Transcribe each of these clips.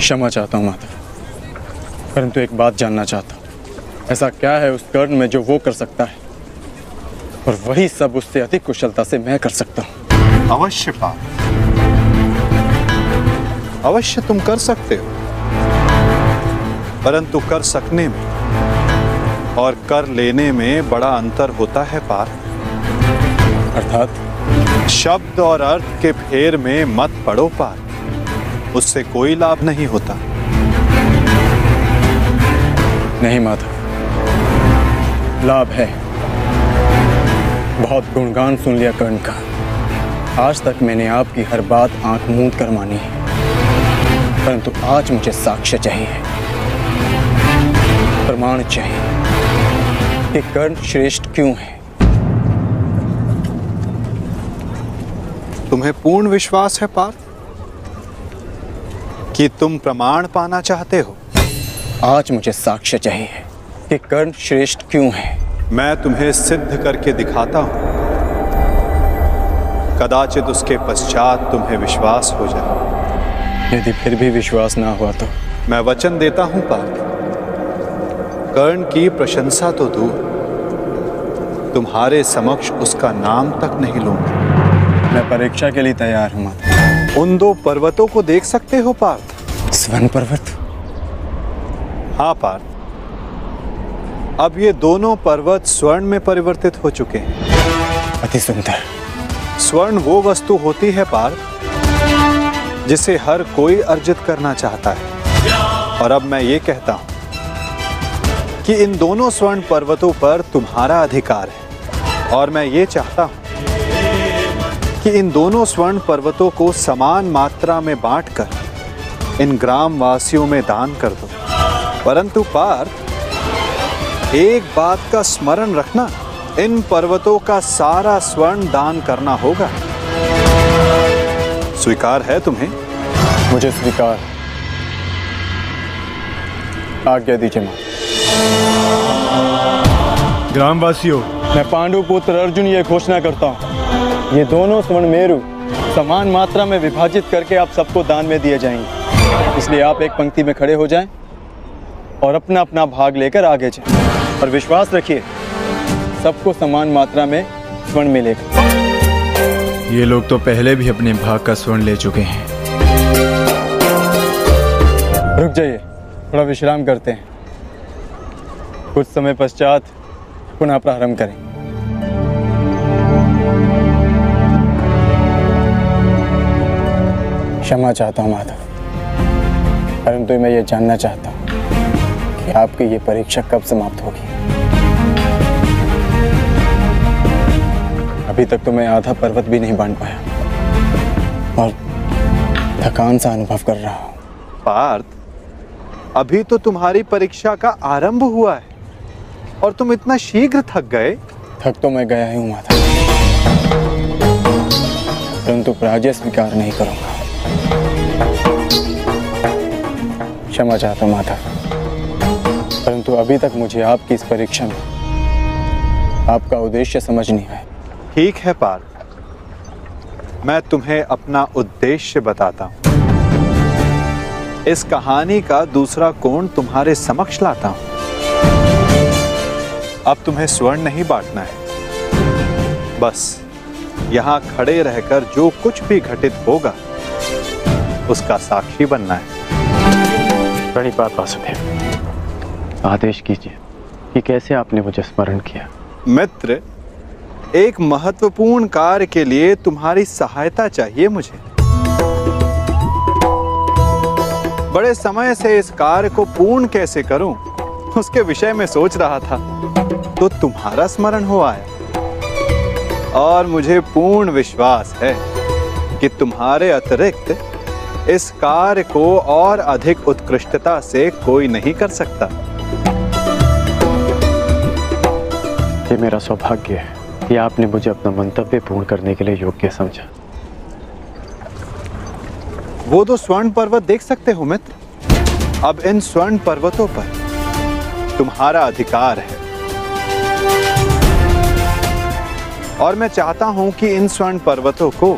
क्षमा चाहता हूँ माता। परंतु एक बात जानना चाहता हूँ। ऐसा क्या है उस कर्ण में जो वो कर सकता है? और वही सब उससे अधिक कुशलता से मैं कर सकता हूँ। अवश्य पार्थ अवश्य तुम कर सकते हो। परंतु कर सकने में और कर लेने में बड़ा अंतर होता है पार। अर्थात? शब्द और अर्थ के फेर में मत पड़ो पार्थ उससे कोई लाभ नहीं होता। नहीं माधव लाभ है। बहुत गुणगान सुन लिया कर्ण का। आज तक मैंने आपकी हर बात आँख मूंद कर मानी है। परंतु आज मुझे साक्ष्य चाहिए। प्रमाण चाहिए कि कर्ण श्रेष्ठ क्यों है। तुम्हें पूर्ण विश्वास है पार्थ? कि तुम प्रमाण पाना चाहते हो। आज मुझे साक्ष्य चाहिए कि कर्ण श्रेष्ठ क्यों है। मैं तुम्हें सिद्ध करके दिखाता हूँ। कदाचित उसके पश्चात तुम्हें विश्वास हो जाए। यदि फिर भी विश्वास ना हुआ तो? मैं वचन देता हूँ पार्थ। कर्ण की प्रशंसा तो दूर। तुम्हारे समक्ष उसका नाम तक नहीं लूँगा। मैं परीक्षा के लिए तैयार हूँ माता। उन दो पर्वतों को देख सकते हो पार्थ। स्वर्ण पर्वत? हाँ पार्थ। अब ये दोनों पर्वत स्वर्ण में परिवर्तित हो चुके हैं। अति सुंदर। स्वर्ण वो वस्तु होती है पार्थ जिसे हर कोई अर्जित करना चाहता है। और अब मैं ये कहता हूँ कि इन दोनों स्वर्ण पर्वतों पर तुम्हारा अधिकार है। और मैं ये चाहता हूँ कि इन दोनों स्वर्ण पर्वतों को समान मात्रा में बांटकर इन ग्रामवासियों में दान कर दो। परंतु पार्थ एक बात का स्मरण रखना इन पर्वतों का सारा स्वर्ण दान करना होगा। स्वीकार है तुम्हें? मुझे स्वीकार आज्ञा दीजिए माँ। ग्रामवासियों मैं पांडु पुत्र अर्जुन ये घोषणा करता हूँ। ये दोनों स्वर्ण मेरु समान मात्रा में विभाजित करके आप सबको दान में दिए जाएँगे। इसलिए आप एक पंक्ति में खड़े हो जाएँ और अपना अपना भाग लेकर आगे जाएँ। और विश्वास रखिए सबको समान मात्रा में स्वर्ण मिलेगा। ये लोग तो पहले भी अपने भाग का स्वर्ण ले चुके हैं। रुक जाइए थोड़ा विश्राम करते हैं। कुछ समय पश्चात पुनः प्रारंभ करें क्षमा चाहता हूँ माधव परंतु मैं ये जानना चाहता हूँ कि आपकी ये परीक्षा कब समाप्त होगी। अभी तक तो मैं आधा पर्वत भी नहीं बाँध पाया और थकान सा अनुभव कर रहा हूँ। पार्थ अभी तो तुम्हारी परीक्षा का आरंभ हुआ है और तुम इतना शीघ्र थक गए। थक तो मैं गया ही हूँ माधव परंतु पराजय स्वीकार नहीं करूँगा। क्षमा चाहता हूँ माधव परंतु अभी तक मुझे आपकी इस परीक्षा में आपका उद्देश्य समझ नहीं आया। ठीक है, पार्थ। मैं तुम्हें अपना उद्देश्य बताता हूँ। इस कहानी का दूसरा कोण तुम्हारे समक्ष लाता हूँ। अब तुम्हें स्वर्ण नहीं बांटना है। बस, यहाँ खड़े रहकर जो कुछ भी घटित होगा, उसका साक्षी बनना है। प्रणिपात वासुदेव आदेश कीजिए कि कैसे आपने मुझे स्मरण किया? मित्र, एक महत्वपूर्ण कार्य के लिए तुम्हारी सहायता चाहिए मुझे। बड़े समय से इस कार्य को पूर्ण कैसे करूँ, उसके विषय में सोच रहा था तो तुम्हारा स्मरण हो आया। और मुझे पूर्ण विश्वास है कि तुम्हारे अतिरिक्त इस कार्य को और अधिक उत्कृष्टता से कोई नहीं कर सकता। ये मेरा सौभाग्य है कि आपने मुझे अपना मंतव्य पूर्ण करने के लिए योग्य समझा। वो दो स्वर्ण पर्वत देख सकते हो मित्र। अब इन स्वर्ण पर्वतों पर तुम्हारा अधिकार है। और मैं चाहता हूँ कि इन स्वर्ण पर्वतों को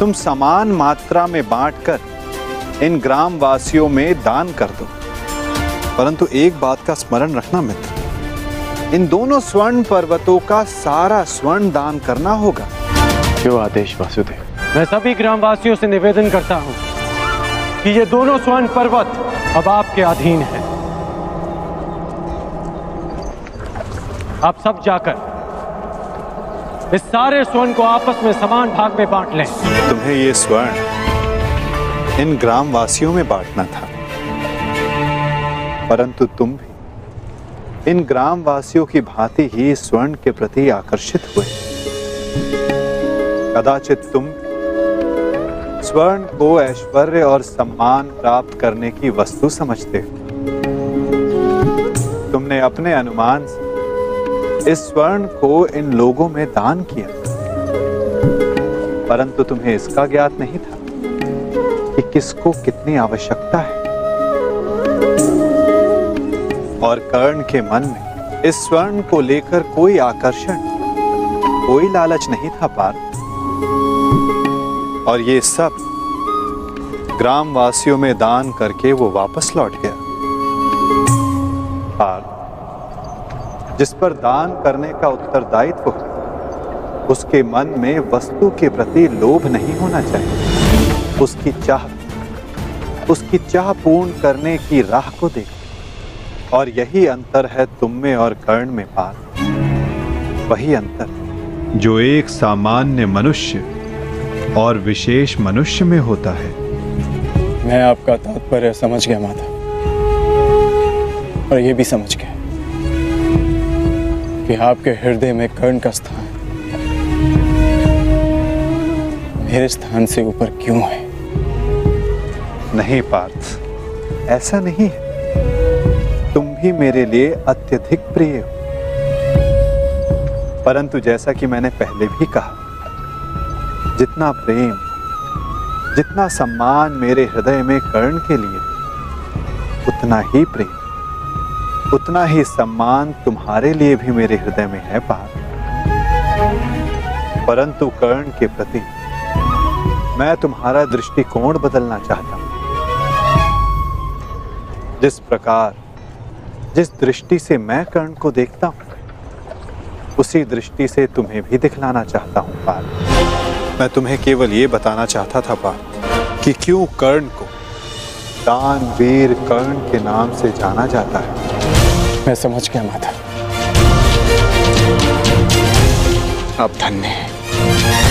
तुम समान मात्रा में बांटकर इन ग्राम वासियों में दान कर दो। परंतु एक बात का स्मरण रखना मित्र इन दोनों स्वर्ण पर्वतों का सारा स्वर्ण दान करना होगा। क्यों आदेश वासुदेव? मैं सभी ग्रामवासियों से निवेदन करता हूँ कि ये दोनों स्वर्ण पर्वत अब आपके अधीन है। आप सब जाकर इस सारे स्वर्ण को आपस में समान भाग में बांट लें। तुम्हें ये स्वर्ण इन ग्राम वासियों में बांटना था। परंतु तुम भी इन ग्राम वासियों की भांति ही स्वर्ण के प्रति आकर्षित हुए। कदाचित तुम स्वर्ण को ऐश्वर्य और सम्मान प्राप्त करने की वस्तु समझते हो। तुमने अपने अनुमान से इस स्वर्ण को इन लोगों में दान किया। परंतु तुम्हें इसका ज्ञात नहीं था कि किसको कितनी आवश्यकता है। और कर्ण के मन में इस स्वर्ण को लेकर कोई आकर्षण, कोई लालच नहीं था पार। और ये सब ग्रामवासियों में दान करके वो वापस लौट गया। पार। जिस पर दान करने का उत्तरदायित्व हो, उसके मन में वस्तु के प्रति लोभ नहीं होना चाहिए। उसकी चाह उसकी चाह पूर्ण करने की राह को देखो। और यही अंतर है तुम में और कर्ण में पार। वही अंतर, जो एक सामान्य मनुष्य और विशेष मनुष्य में होता है। मैं आपका तात्पर्य समझ गया, माता। और ये भी समझ गया। कि आपके हृदय में कर्ण का स्थान मेरे स्थान से ऊपर क्यों है? नहीं पार्थ, ऐसा नहीं है। तुम भी मेरे लिए अत्यधिक प्रिय हो। परंतु जैसा कि मैंने पहले भी कहा, जितना प्रेम, जितना सम्मान मेरे हृदय में कर्ण के लिए, उतना ही प्रेम। उतना ही सम्मान तुम्हारे लिए भी मेरे हृदय में है पार परंतु कर्ण के प्रति मैं तुम्हारा दृष्टिकोण बदलना चाहता हूँ। जिस प्रकार, जिस दृष्टि से मैं कर्ण को देखता हूँ, उसी दृष्टि से तुम्हें भी दिखलाना चाहता हूँ पार मैं तुम्हें केवल ये बताना चाहता था पार कि क्यों कर्ण को दान वीर कर्ण के नाम से जाना जाता है? मैं समझ गया माता। अब धन्य हैं।